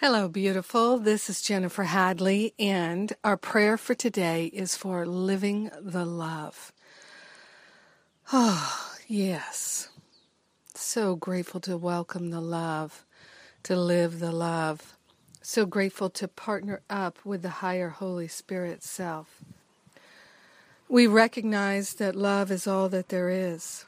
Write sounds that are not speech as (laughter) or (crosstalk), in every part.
Hello, beautiful. This is Jennifer Hadley, and our prayer for today is for living the love. Oh, yes. So grateful to welcome the love, to live the love. So grateful to partner up with the higher Holy Spirit self. We recognize that love is all that there is.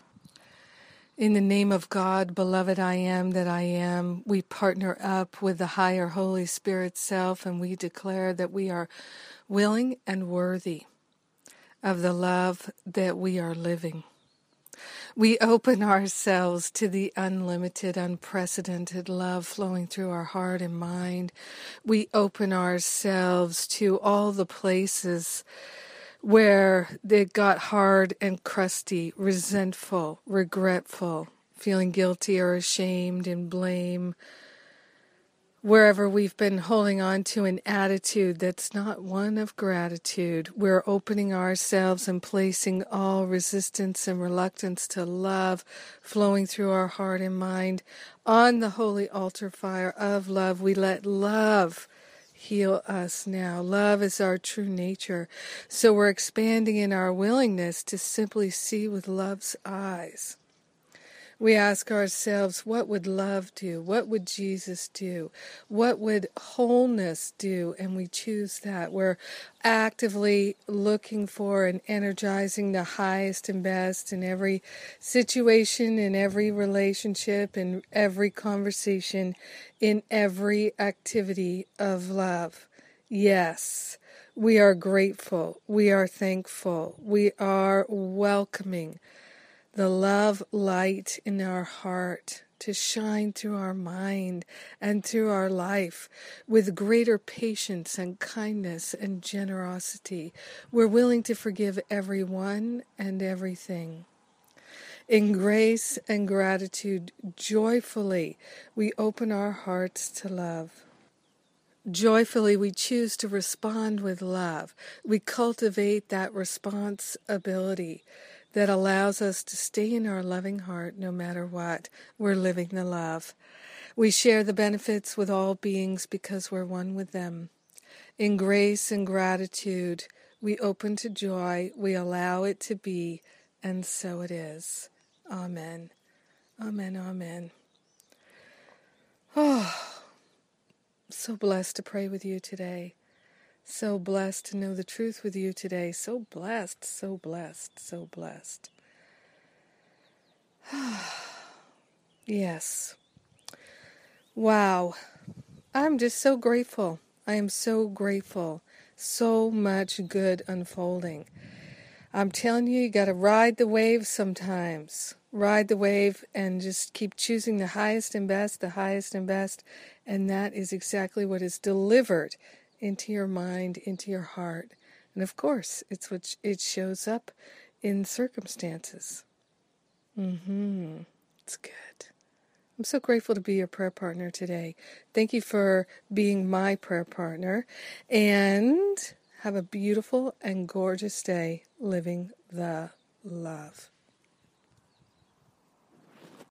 In the name of God, beloved I am that I am, we partner up with the higher Holy Spirit self and we declare that we are willing and worthy of the love that we are living. We open ourselves to the unlimited, unprecedented love flowing through our heart and mind. We open ourselves to all the places where it got hard and crusty, resentful, regretful, feeling guilty or ashamed and blame. Wherever we've been holding on to an attitude that's not one of gratitude, we're opening ourselves and placing all resistance and reluctance to love flowing through our heart and mind on the holy altar fire of love. We let love heal us now. Love is our true nature. So we're expanding in our willingness to simply see with love's eyes. We ask ourselves, what would love do? What would Jesus do? What would wholeness do? And we choose that. We're actively looking for and energizing the highest and best in every situation, in every relationship, in every conversation, in every activity of love. Yes. We are grateful. We are thankful. We are welcoming the love light in our heart to shine through our mind and through our life with greater patience and kindness and generosity. We're willing to forgive everyone and everything. In grace and gratitude, joyfully, we open our hearts to love. Joyfully, we choose to respond with love. We cultivate that response ability that allows us to stay in our loving heart no matter what. We're living the love. We share the benefits with all beings because we're one with them. In grace and gratitude, we open to joy, we allow it to be, and so it is. Amen. Amen. Amen. Oh, (sighs) so blessed to pray with you today. So blessed to know the truth with you today. So blessed, so blessed, so blessed. (sighs) yes. Wow. I'm just so grateful. I am so grateful. So much good unfolding. I'm telling you, you got to ride the wave sometimes. Ride the wave and just keep choosing the highest and best, the highest and best. And that is exactly what is delivered into your mind, into your heart. And of course, it's what it shows up in circumstances. Mhm. It's good. I'm so grateful to be your prayer partner today. Thank you for being my prayer partner and have a beautiful and gorgeous day living the love.